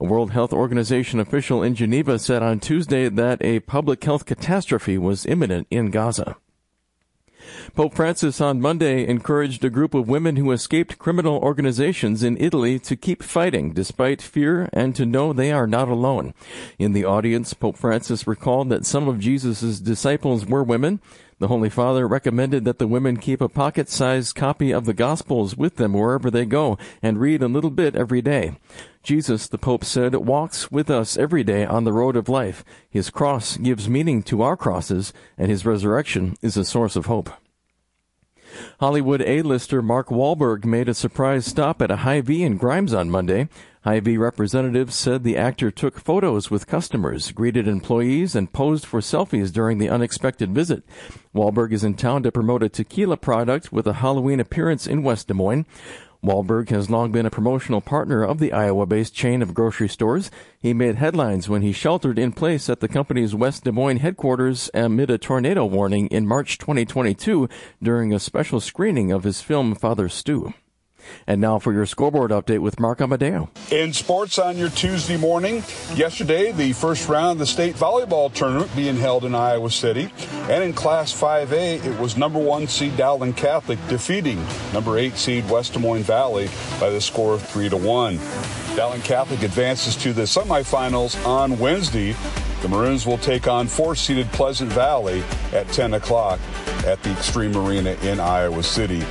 A World Health Organization official in Geneva said on Tuesday that a public health catastrophe was imminent in Gaza. Pope Francis on Monday encouraged a group of women who escaped criminal organizations in Italy to keep fighting despite fear and to know they are not alone. In the audience, Pope Francis recalled that some of Jesus' disciples were women. The Holy Father recommended that the women keep a pocket-sized copy of the Gospels with them wherever they go and read a little bit every day. Jesus, the Pope said, walks with us every day on the road of life. His cross gives meaning to our crosses, and his resurrection is a source of hope. Hollywood A-lister Mark Wahlberg made a surprise stop at a Hy-Vee in Grimes on Monday. Hy-Vee representatives said the actor took photos with customers, greeted employees, and posed for selfies during the unexpected visit. Wahlberg is in town to promote a tequila product with a Halloween appearance in West Des Moines. Wahlberg has long been a promotional partner of the Iowa-based chain of grocery stores. He made headlines when he sheltered in place at the company's West Des Moines headquarters amid a tornado warning in March 2022 during a special screening of his film Father Stu. And now for your scoreboard update with Mark Amadeo. In sports on your Tuesday morning, yesterday, the first round of the state volleyball tournament being held in Iowa City. And in Class 5A, it was number one seed Dowling Catholic defeating number eight seed West Des Moines Valley by the score of three to one. Dowling Catholic advances to the semifinals on Wednesday. The Maroons will take on four-seeded Pleasant Valley at 10 o'clock at the Xtream Arena in Iowa City.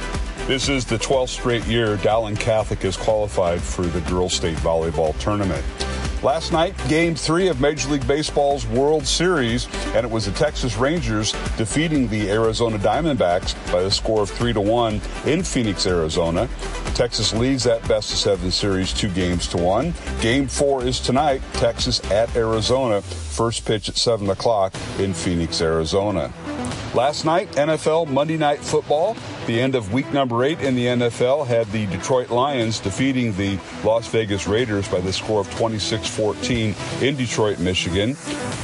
This is the 12th straight year Dowling Catholic has qualified for the Girls State Volleyball Tournament. Last night, game three of Major League Baseball's World Series, and it was the Texas Rangers defeating the Arizona Diamondbacks by the score of three to one in Phoenix, Arizona. Texas leads that best of seven series two games to one. Game four is tonight, Texas at Arizona. First pitch at seven o'clock in Phoenix, Arizona. Last night, NFL Monday Night Football. The end of week number eight in the NFL had the Detroit Lions defeating the Las Vegas Raiders by the score of 26-14 in Detroit, Michigan.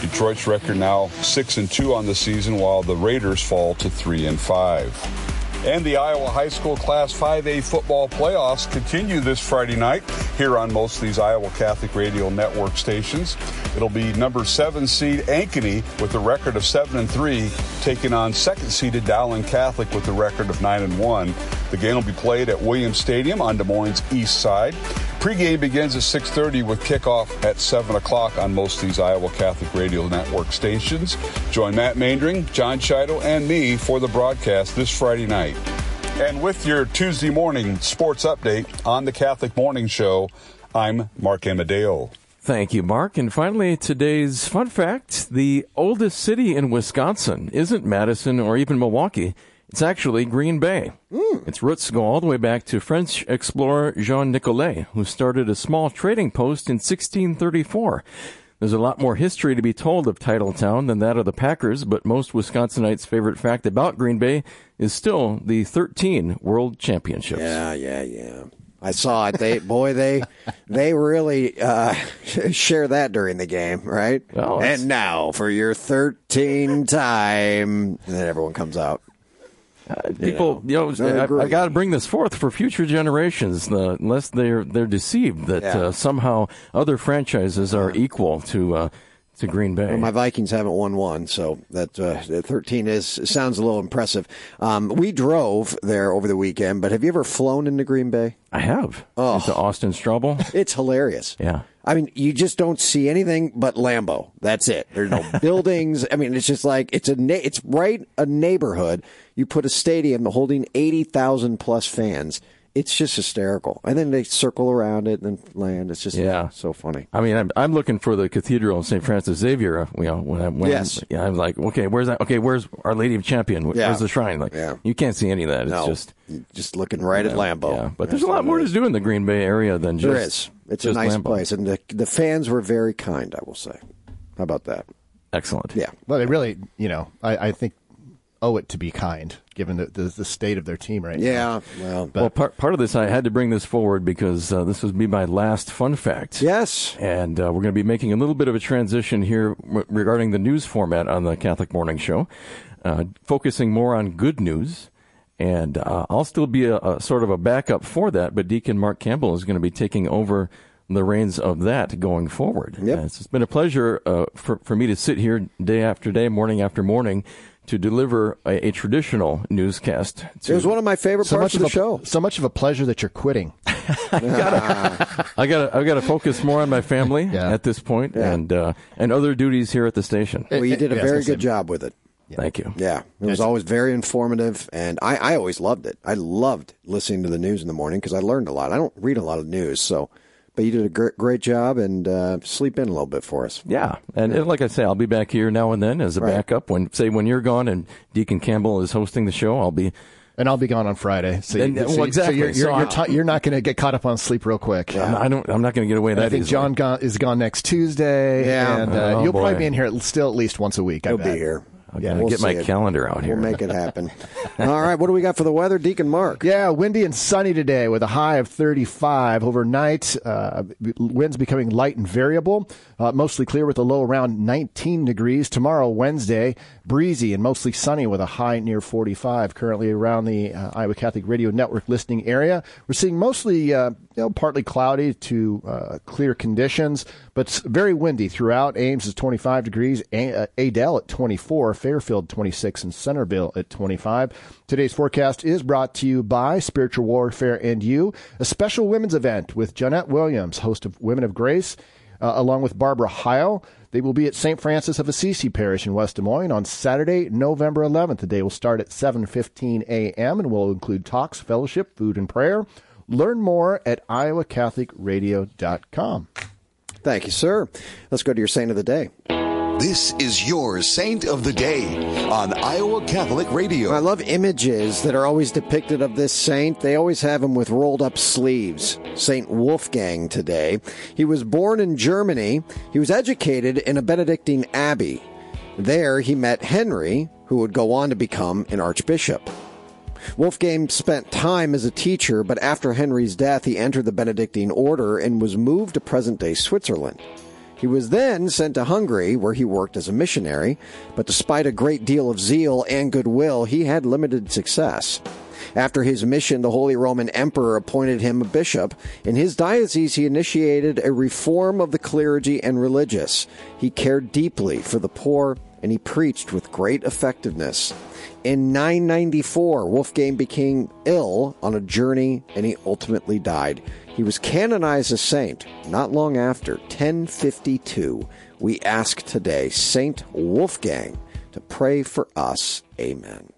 Detroit's record now 6 and 2 on the season while the Raiders fall to 3 and 5. And the Iowa High School Class 5A football playoffs continue this Friday night here on most of these Iowa Catholic Radio Network stations. It'll be number seven seed Ankeny with a record of seven and three, taking on second seeded Dowling Catholic with a record of nine and one. The game will be played at Williams Stadium on Des Moines' east side. Pregame begins at 6.30 with kickoff at 7 o'clock on most of these Iowa Catholic Radio Network stations. Join Matt Maindring, John Chido, and me for the broadcast this Friday night. And with your Tuesday morning sports update on the Catholic Morning Show, I'm Mark Amadeo. Thank you, Mark. And finally, today's fun fact the oldest city in Wisconsin isn't Madison or even Milwaukee. It's actually Green Bay. Mm. Its roots go all the way back to French explorer Jean Nicolet, who started a small trading post in 1634. There's a lot more history to be told of Titletown than that of the Packers, but most Wisconsinites' favorite fact about Green Bay is still the 13 World Championships. Yeah, yeah, yeah. I saw it. They boy, they they really uh, share that during the game, right? And now for your 13 time, and then everyone comes out. Uh, people, you know, you know I, I got to bring this forth for future generations, uh, unless they're they're deceived that yeah. uh, somehow other franchises are equal to uh, to Green Bay. Well, my Vikings haven't won one, so that uh, 13 is sounds a little impressive. Um, we drove there over the weekend, but have you ever flown into Green Bay? I have. Oh, into Austin Straubel. It's hilarious. Yeah. I mean, you just don't see anything but Lambeau. That's it. There's no buildings. I mean, it's just like it's a na- it's right a neighborhood. You put a stadium holding eighty thousand plus fans. It's just hysterical. And then they circle around it and land. It's just yeah. so funny. I mean, I'm, I'm looking for the Cathedral of St. Francis Xavier. Uh, you know, when, I, when yes. I'm, yeah, I'm like, okay, where's that? Okay, where's Our Lady of Champion? Where's Yeah. the shrine? Like, Yeah. you can't see any of that. It's No, just just looking right at Lambeau. Yeah, but there's a lot more to do in the Green Bay area than just There is. It's a nice Lambeau. place, and the the fans were very kind. I will say. How about that? Excellent. Yeah. Well, they really, you know, I, I think owe it to be kind, given the, the, the state of their team right now. Yeah. Well, well, part part of this, I had to bring this forward because uh, this would be my last fun fact. Yes. And uh, we're going to be making a little bit of a transition here r- regarding the news format on the Catholic Morning Show, uh, focusing more on good news. And uh, I'll still be a, a sort of a backup for that, but Deacon Mark Campbell is going to be taking over the reins of that going forward. Yep. Uh, it's been a pleasure uh, for, for me to sit here day after day, morning after morning, to deliver a, a traditional newscast. To, it was one of my favorite so parts of the a, show. So much of a pleasure that you're quitting. I gotta, I gotta, I gotta focus more on my family yeah. at this point yeah. and uh, and other duties here at the station. Well, you did a very good job with it. Yeah. Thank you. Yeah, it was always very informative, and I, I always loved it. I loved listening to the news in the morning because I learned a lot. I don't read a lot of news, so but you did a great, great job and uh, sleep in a little bit for us. Yeah, and, and, like I say, I'll be back here now and then as a right. backup. When say when you're gone and Deacon Campbell is hosting the show, I'll be. And I'll be gone on Friday. So, and, you, well, exactly. So you're, you're, you're, ta- you're not going to get caught up on sleep real quick. Yeah. I don't. I'm not going to get away that. I think easily. John gone, is gone next Tuesday. Yeah, and uh, oh, you'll boy. probably be in here still at least once a week. He'll I be here. Yeah, we'll get my it. calendar out here. We'll make it happen. All right, what do we got for the weather, Deacon Mark? Yeah, windy and sunny today with a high of 35. Overnight, uh, winds becoming light and variable. Uh, mostly clear with a low around 19 degrees. Tomorrow, Wednesday, breezy and mostly sunny with a high near 45. Currently around the uh, Iowa Catholic Radio Network listening area, we're seeing mostly uh, you know, partly cloudy to uh, clear conditions, but very windy throughout. Ames is 25 degrees. A- Adel at 24. Fairfield 26 and Centerville at 25. Today's forecast is brought to you by Spiritual Warfare and You, a special women's event with Johnnette Williams, host of Women of Grace, uh, along with Barbara Heil. They will be at St. Francis of Assisi Parish in West Des Moines on Saturday, November 11th. The day will start at 7:15 a.m. and will include talks, fellowship, food, and prayer. Learn more at iowacatholicradio.com. Thank you, sir. Let's go to your saint of the day. This is your Saint of the Day on Iowa Catholic Radio. I love images that are always depicted of this saint. They always have him with rolled up sleeves. Saint Wolfgang today. He was born in Germany. He was educated in a Benedictine abbey. There he met Henry, who would go on to become an archbishop. Wolfgang spent time as a teacher, but after Henry's death, he entered the Benedictine order and was moved to present day Switzerland. He was then sent to Hungary, where he worked as a missionary, but despite a great deal of zeal and goodwill, he had limited success. After his mission, the Holy Roman Emperor appointed him a bishop. In his diocese, he initiated a reform of the clergy and religious. He cared deeply for the poor, and he preached with great effectiveness. In 994, Wolfgang became ill on a journey and he ultimately died. He was canonized a saint not long after, 1052. We ask today, Saint Wolfgang, to pray for us. Amen.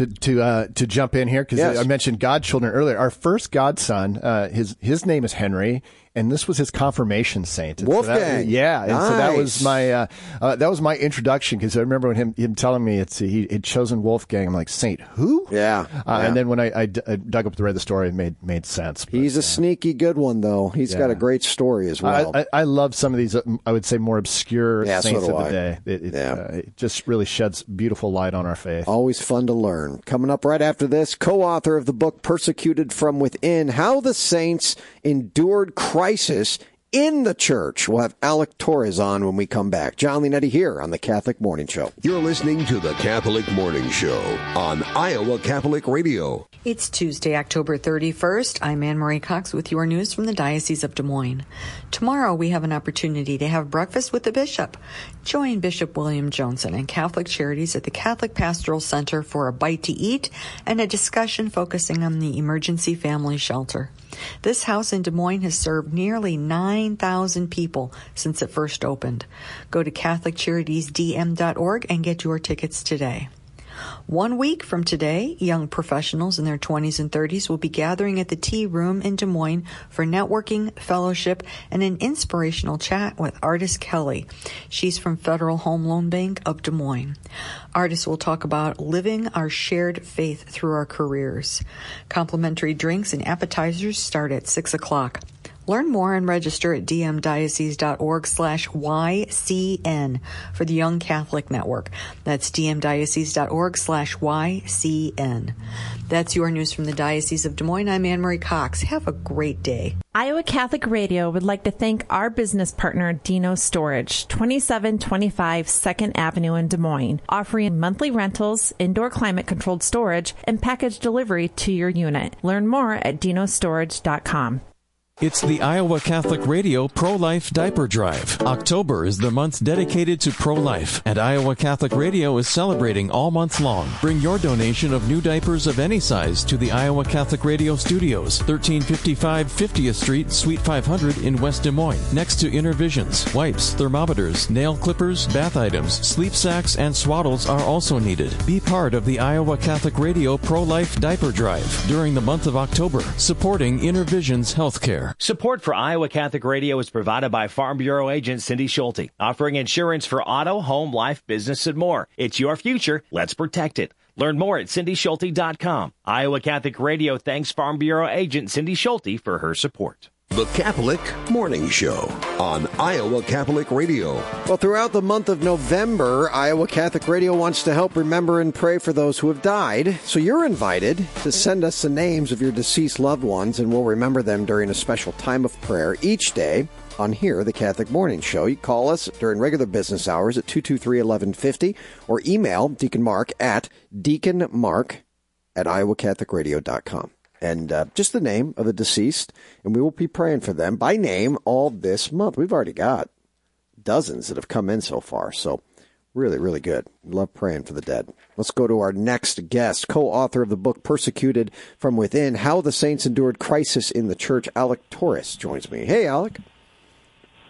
To to, uh, to jump in here because Yes. I mentioned godchildren earlier. Our first godson, uh, his his name is Henry, and this was his confirmation saint. And so that- Wolfgang. yeah, and so that was my uh, uh, that was my introduction because I remember when him him telling me it's he had chosen Wolfgang. I'm like Saint who? Yeah. Uh, yeah. And then when I, I d- I dug up the read the story, it made made sense. But, He's a sneaky good one, though. He's got a great story as well. I, I, I love some of these. uh, I would say more obscure Yeah, saints do of the day. It, it, Yeah. uh, it just really sheds beautiful light on our faith. Always fun to learn. Coming up right after this, co author of the book Persecuted from Within How the Saints Endured Crisis in the Church. We'll have Alec Torres on when we come back. John Leonetti here on the Catholic Morning Show. You're listening to the Catholic Morning Show on Iowa Catholic Radio. It's Tuesday, October 31st. I'm Anne Marie Cox with your news from the Diocese of Des Moines. Tomorrow we have an opportunity to have breakfast with the bishop. Join Bishop William Johnson and Catholic Charities at the Catholic Pastoral Center for a bite to eat and a discussion focusing on the emergency family shelter. This house in Des Moines has served nearly 9,000 people since it first opened. Go to CatholicCharitiesDM.org and get your tickets today. One week from today, young professionals in their 20s and 30s will be gathering at the Tea Room in Des Moines for networking, fellowship, and an inspirational chat with Artist Kelly. She's from Federal Home Loan Bank of Des Moines. Artists will talk about living our shared faith through our careers. Complimentary drinks and appetizers start at 6 o'clock. Learn more and register at dmdiocese.org slash YCN for the Young Catholic Network. That's dmdiocese.org slash YCN. That's your news from the Diocese of Des Moines. I'm Anne Marie Cox. Have a great day. Iowa Catholic Radio would like to thank our business partner, Dino Storage, 2725 2nd Avenue in Des Moines, offering monthly rentals, indoor climate controlled storage, and package delivery to your unit. Learn more at dinostorage.com. It's the Iowa Catholic Radio Pro Life Diaper Drive. October is the month dedicated to pro life, and Iowa Catholic Radio is celebrating all month long. Bring your donation of new diapers of any size to the Iowa Catholic Radio Studios, 1355 50th Street, Suite 500 in West Des Moines, next to Innervisions. Wipes, thermometers, nail clippers, bath items, sleep sacks, and swaddles are also needed. Be part of the Iowa Catholic Radio Pro Life Diaper Drive during the month of October, supporting Innervisions Healthcare. Support for Iowa Catholic Radio is provided by Farm Bureau agent Cindy Schulte, offering insurance for auto, home, life, business, and more. It's your future. Let's protect it. Learn more at cindyschulte.com. Iowa Catholic Radio thanks Farm Bureau agent Cindy Schulte for her support. The Catholic Morning Show on Iowa Catholic Radio. Well, throughout the month of November, Iowa Catholic Radio wants to help remember and pray for those who have died. So you're invited to send us the names of your deceased loved ones, and we'll remember them during a special time of prayer each day on here, the Catholic Morning Show. You call us during regular business hours at 223 1150 or email Deacon Mark at deaconmark at iowacatholicradio.com and uh, just the name of the deceased, and we will be praying for them by name all this month. We've already got dozens that have come in so far, so really, really good. Love praying for the dead. Let's go to our next guest, co-author of the book "Persecuted from Within: How the Saints Endured Crisis in the Church." Alec Torres joins me. Hey, Alec.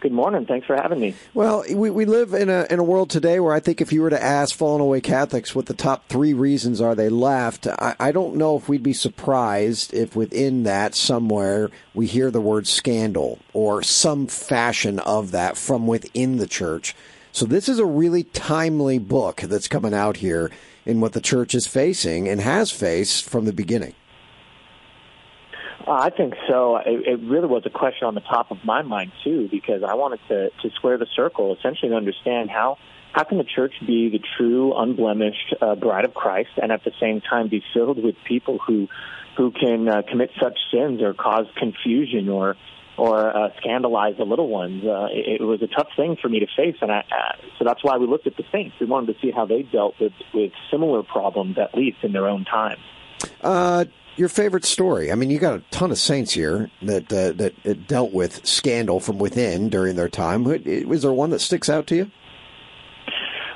Good morning. Thanks for having me. Well, we, we live in a in a world today where I think if you were to ask fallen away Catholics what the top three reasons are they left, I, I don't know if we'd be surprised if within that somewhere we hear the word scandal or some fashion of that from within the church. So this is a really timely book that's coming out here in what the church is facing and has faced from the beginning. I think so. It, it really was a question on the top of my mind too, because I wanted to to square the circle, essentially to understand how how can the church be the true, unblemished uh, bride of Christ, and at the same time be filled with people who who can uh, commit such sins or cause confusion or or uh, scandalize the little ones. Uh, it, it was a tough thing for me to face, and I, uh, so that's why we looked at the saints. We wanted to see how they dealt with with similar problems, at least in their own time. Uh, your favorite story? I mean, you got a ton of saints here that uh, that dealt with scandal from within during their time. Was there one that sticks out to you?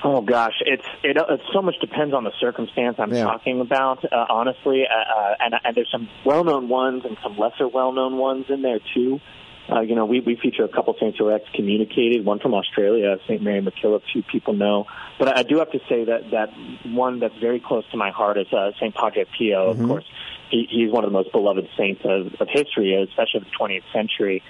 Oh gosh, it's it, it so much depends on the circumstance I'm yeah. talking about. Uh, honestly, uh, uh, and, and there's some well-known ones and some lesser well-known ones in there too. Uh, you know, we, we feature a couple saints who are excommunicated, one from Australia, St. Mary MacKillop, few people know. But I do have to say that, that one that's very close to my heart is uh, St. Padre Pio, mm-hmm. of course he, he's one of the most beloved saints of, of history, especially of the 20th century.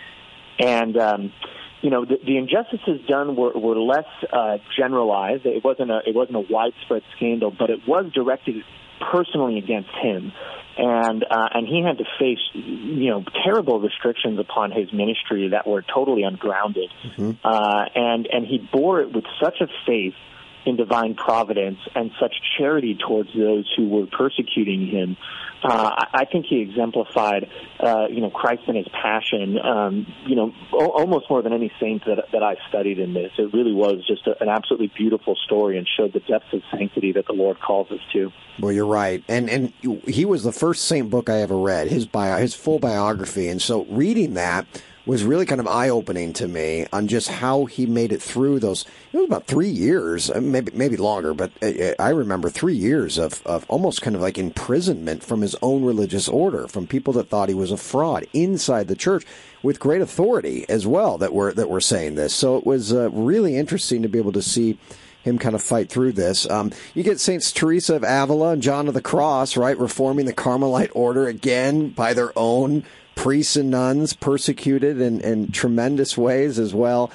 And um, you know, the, the injustices done were, were less uh, generalized. It wasn't a it wasn't a widespread scandal, but it was directed personally against him, and uh, and he had to face you know terrible restrictions upon his ministry that were totally ungrounded, mm-hmm. uh, and and he bore it with such a faith in divine providence and such charity towards those who were persecuting him uh, I think he exemplified, uh, you know, Christ and his passion, um, you know, o- almost more than any saint that, that I've studied in this. It really was just a, an absolutely beautiful story and showed the depths of sanctity that the Lord calls us to. Well, you're right, and and he was the first saint book I ever read, his bio, his full biography, and so reading that was really kind of eye opening to me on just how he made it through those. It was about three years, uh, maybe maybe longer, but uh, uh, I remember three years of, of almost kind of like imprisonment from his own religious order, from people that thought he was a fraud inside the church, with great authority as well that were that were saying this. So it was uh, really interesting to be able to see him kind of fight through this. Um, you get Saints Teresa of Avila and John of the Cross, right, reforming the Carmelite order again by their own priests and nuns persecuted in, in tremendous ways as well.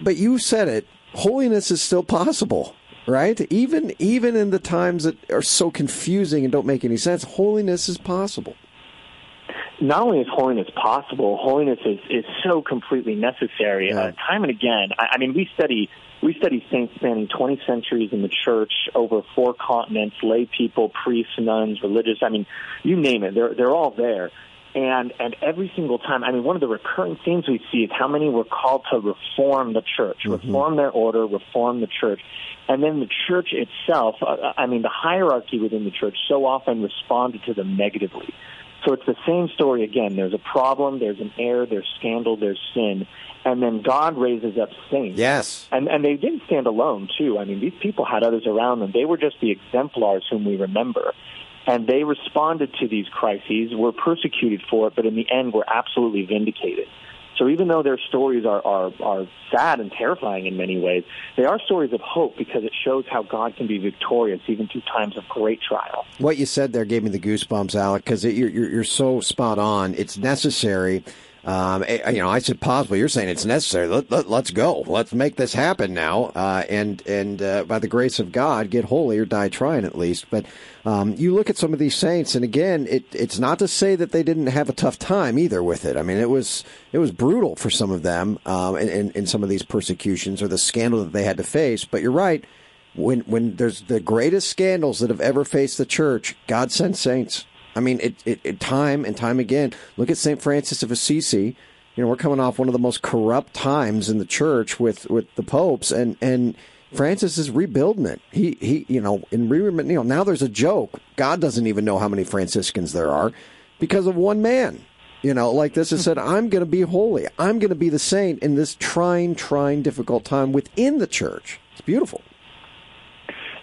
But you said it, holiness is still possible, right? Even even in the times that are so confusing and don't make any sense, holiness is possible. Not only is holiness possible, holiness is, is so completely necessary. Yeah. Uh, time and again, I, I mean, we study we study saints spanning 20 centuries in the church over four continents, lay people, priests, nuns, religious. I mean, you name it, they're they're all there. And and every single time, I mean, one of the recurring themes we see is how many were called to reform the church, mm-hmm. reform their order, reform the church, and then the church itself. Uh, I mean, the hierarchy within the church so often responded to them negatively. So it's the same story again. There's a problem, there's an error, there's scandal, there's sin, and then God raises up saints. Yes. And and they didn't stand alone too. I mean, these people had others around them. They were just the exemplars whom we remember. And they responded to these crises, were persecuted for it, but in the end were absolutely vindicated. So even though their stories are, are, are sad and terrifying in many ways, they are stories of hope because it shows how God can be victorious even through times of great trial. What you said there gave me the goosebumps, Alec, because you're, you're, you're so spot on. It's necessary um, eh, you know, I said possible. You're saying it's necessary. Let, us let, go. Let's make this happen now. Uh, and and uh, by the grace of God, get holy or die trying at least. But um, you look at some of these saints, and again, it, it's not to say that they didn't have a tough time either with it. I mean, it was it was brutal for some of them um, in, in, in some of these persecutions or the scandal that they had to face. But you're right. When when there's the greatest scandals that have ever faced the church, God sent saints. I mean, it, it, it, time and time again. Look at St. Francis of Assisi. You know, we're coming off one of the most corrupt times in the church with, with the popes, and, and Francis is rebuilding it. He, he, you know, in you know, now there's a joke. God doesn't even know how many Franciscans there are because of one man. You know, like this has said, I'm going to be holy. I'm going to be the saint in this trying, trying, difficult time within the church. It's beautiful.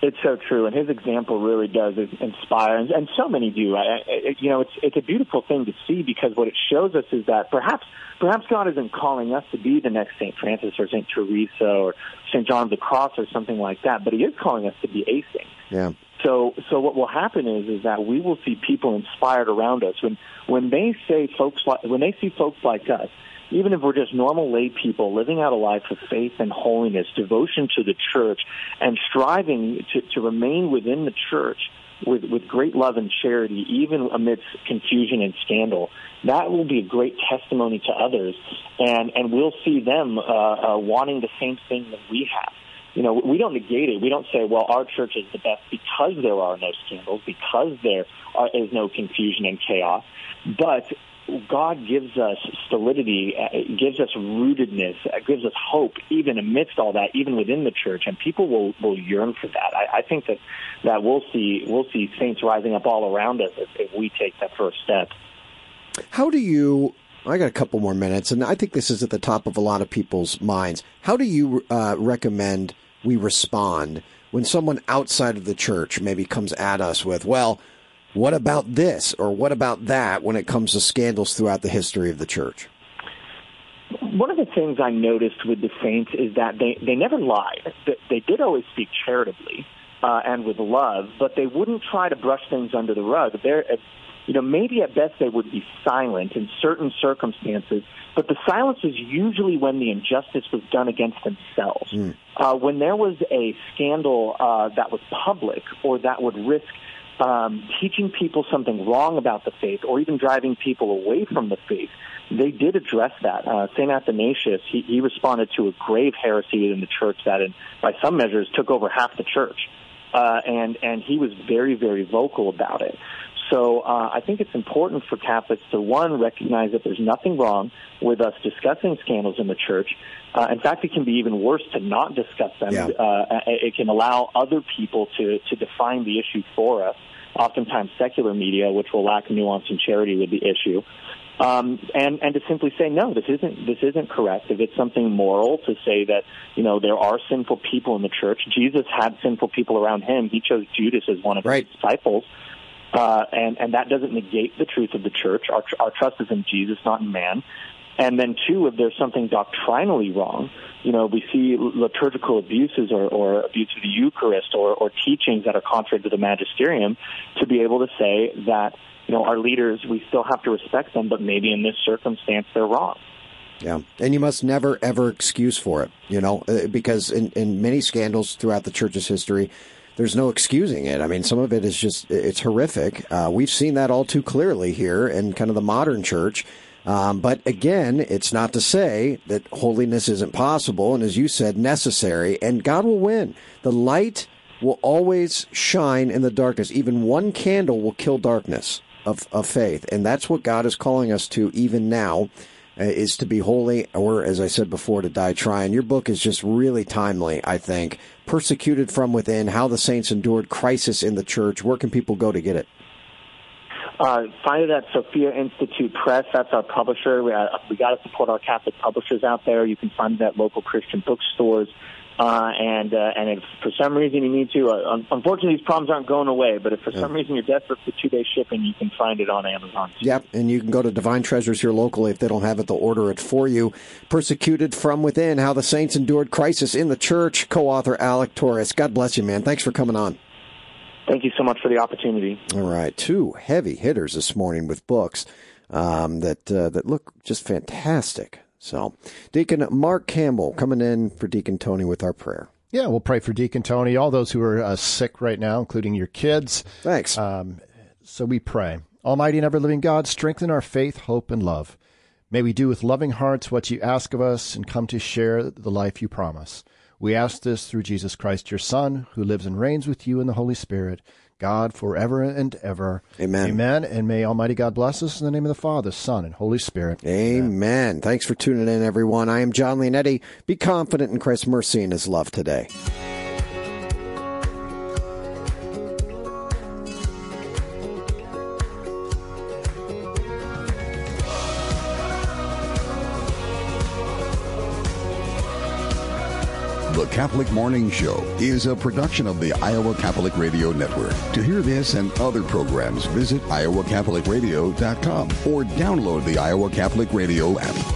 It's so true, and his example really does inspire, and, and so many do. I, I, you know, it's it's a beautiful thing to see because what it shows us is that perhaps perhaps God isn't calling us to be the next Saint Francis or Saint Teresa or Saint John of the Cross or something like that, but He is calling us to be a saint. Yeah. So, so what will happen is, is that we will see people inspired around us when, when they say folks like, when they see folks like us even if we're just normal lay people living out a life of faith and holiness, devotion to the church, and striving to, to remain within the church with, with great love and charity, even amidst confusion and scandal, that will be a great testimony to others, and, and we'll see them uh, uh, wanting the same thing that we have you know, we don't negate it. We don't say, well, our church is the best because there are no scandals, because there are, is no confusion and chaos. But God gives us solidity, uh, gives us rootedness, uh, gives us hope, even amidst all that, even within the church, and people will, will yearn for that. I, I think that that we'll see we'll see saints rising up all around us if, if we take that first step. How do you? I got a couple more minutes, and I think this is at the top of a lot of people's minds. How do you uh, recommend we respond when someone outside of the church maybe comes at us with, well? What about this or what about that when it comes to scandals throughout the history of the church? One of the things I noticed with the saints is that they, they never lied. They did always speak charitably uh, and with love, but they wouldn't try to brush things under the rug. They're, you know, maybe at best they would be silent in certain circumstances, but the silence was usually when the injustice was done against themselves. Mm. Uh, when there was a scandal uh, that was public or that would risk um, teaching people something wrong about the faith or even driving people away from the faith, they did address that. Uh, St. Athanasius, he, he responded to a grave heresy within the church that, in, by some measures, took over half the church. Uh, and, and he was very, very vocal about it. So uh, I think it's important for Catholics to one recognize that there's nothing wrong with us discussing scandals in the church. Uh, in fact, it can be even worse to not discuss them. Yeah. Uh, it can allow other people to to define the issue for us oftentimes secular media, which will lack nuance and charity with the issue. Um, and and to simply say no, this isn't this isn't correct. If it's something moral to say that you know there are sinful people in the church, Jesus had sinful people around him. He chose Judas as one of right. his disciples, uh, and and that doesn't negate the truth of the church. Our our trust is in Jesus, not in man. And then two, if there's something doctrinally wrong, you know, we see liturgical abuses or, or abuse of the Eucharist or, or teachings that are contrary to the magisterium, to be able to say that, you know, our leaders, we still have to respect them, but maybe in this circumstance they're wrong. Yeah, and you must never ever excuse for it, you know, uh, because in, in many scandals throughout the church's history, there's no excusing it. I mean, some of it is just it's horrific. Uh, we've seen that all too clearly here in kind of the modern church. Um, but again, it's not to say that holiness isn't possible, and as you said, necessary, and God will win. The light will always shine in the darkness. Even one candle will kill darkness of, of faith, and that's what God is calling us to even now. Uh, is to be holy, or as I said before, to die trying. Your book is just really timely, I think. Persecuted from within, how the saints endured crisis in the church. Where can people go to get it? Uh, find it at Sophia Institute Press. That's our publisher. We, uh, we got to support our Catholic publishers out there. You can find it at local Christian bookstores. Uh, and uh, and if for some reason you need to, uh, unfortunately these problems aren't going away. But if for some reason you're desperate for two day shipping, you can find it on Amazon. Yep, and you can go to Divine Treasures here locally. If they don't have it, they'll order it for you. Persecuted from Within: How the Saints Endured Crisis in the Church. Co-author Alec Torres. God bless you, man. Thanks for coming on. Thank you so much for the opportunity. All right, two heavy hitters this morning with books um, that uh, that look just fantastic. So, Deacon Mark Campbell coming in for Deacon Tony with our prayer. Yeah, we'll pray for Deacon Tony, all those who are uh, sick right now, including your kids. Thanks. Um, so we pray. Almighty and ever living God, strengthen our faith, hope, and love. May we do with loving hearts what you ask of us and come to share the life you promise. We ask this through Jesus Christ, your Son, who lives and reigns with you in the Holy Spirit, God forever and ever. Amen. Amen. And may Almighty God bless us in the name of the Father, Son, and Holy Spirit. Amen. Amen. Thanks for tuning in, everyone. I am John Leonetti. Be confident in Christ's mercy and his love today. Catholic Morning Show is a production of the Iowa Catholic Radio Network. To hear this and other programs, visit iowacatholicradio.com or download the Iowa Catholic Radio app.